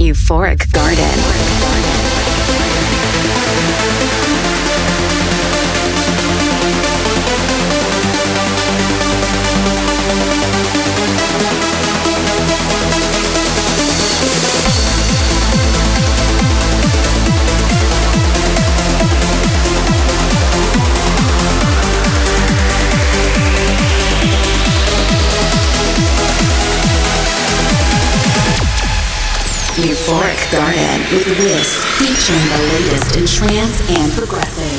Euphoric Garden. Euphoric with Wiz, featuring the latest in trance and progressive.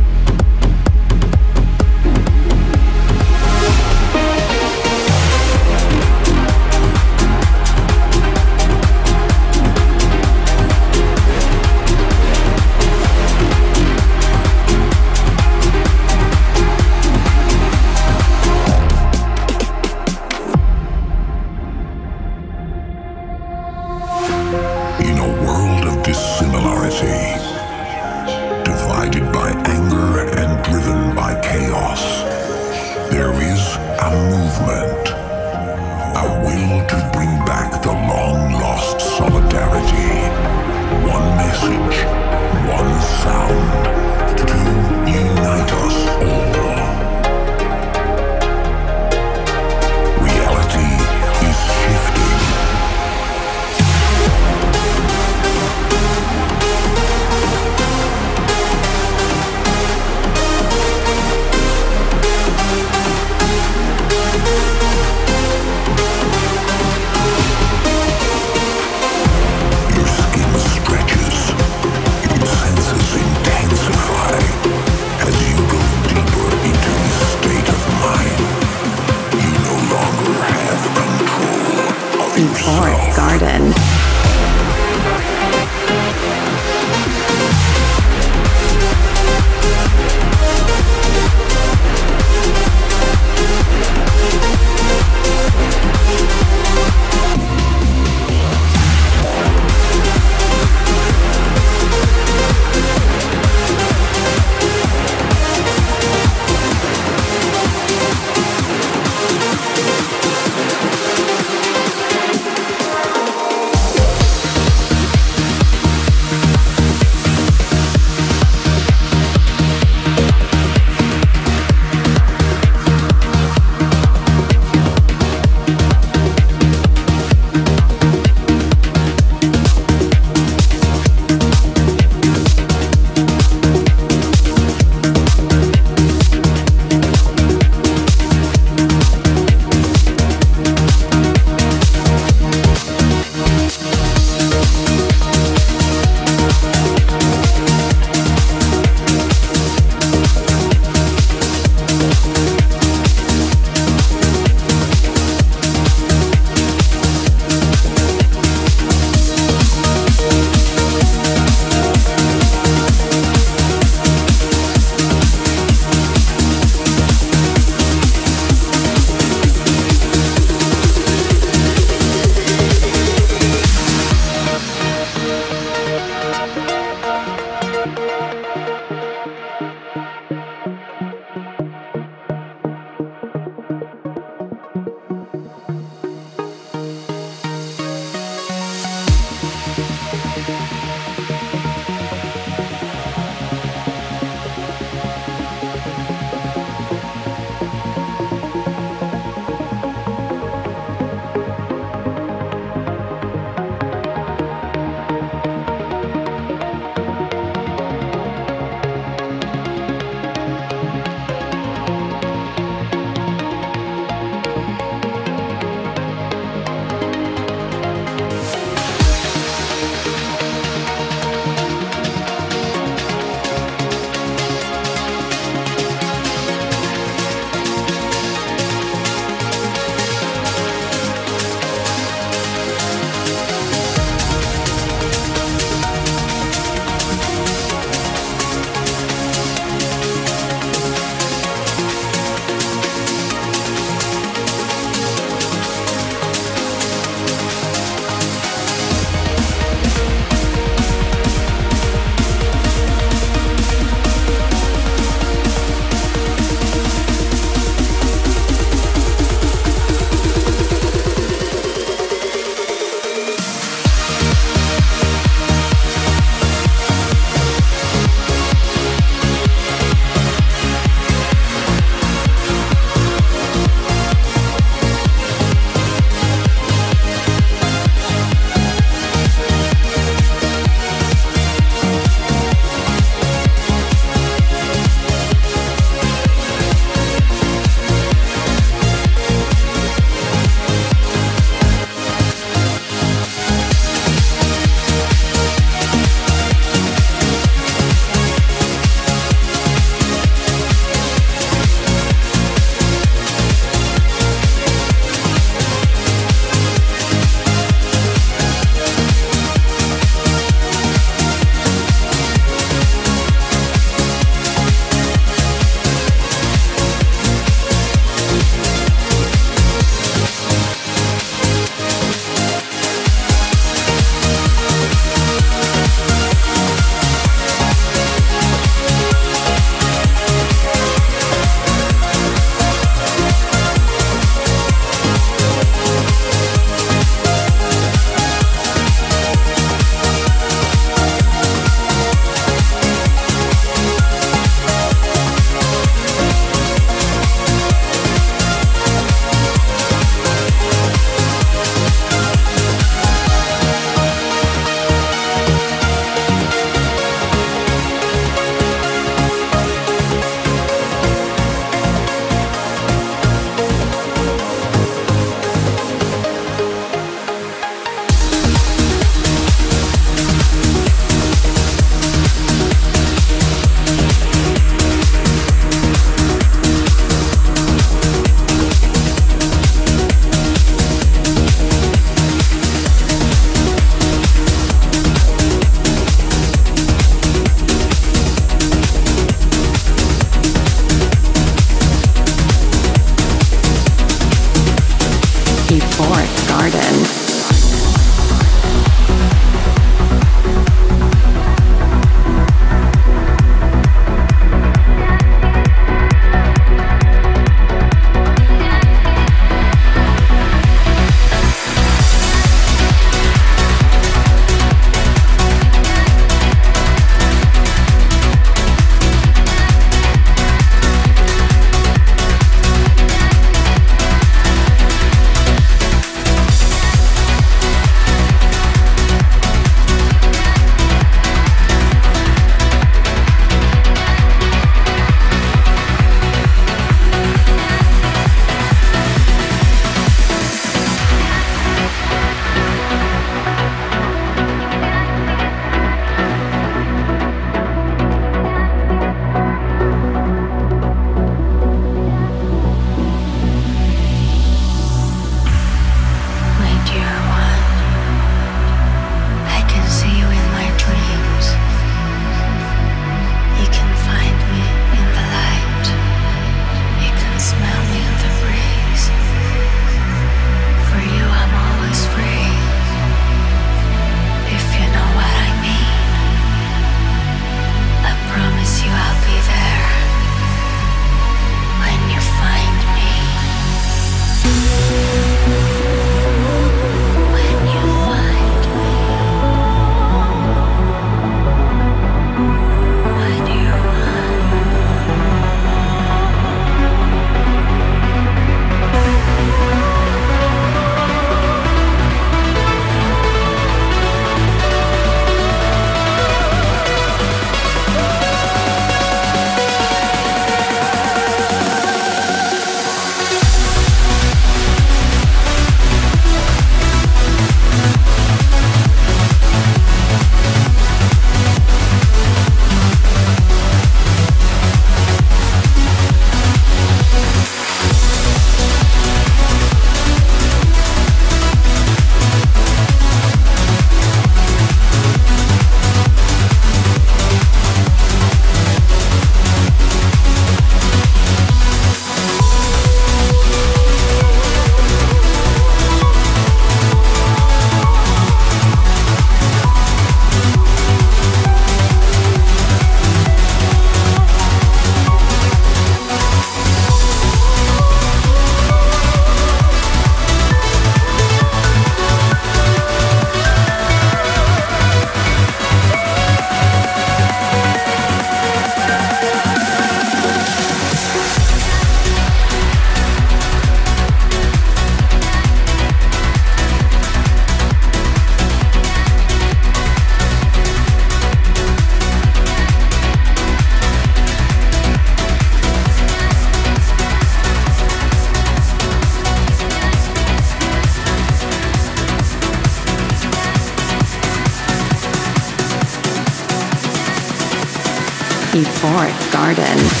Euphoric garden.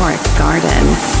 Art Garden.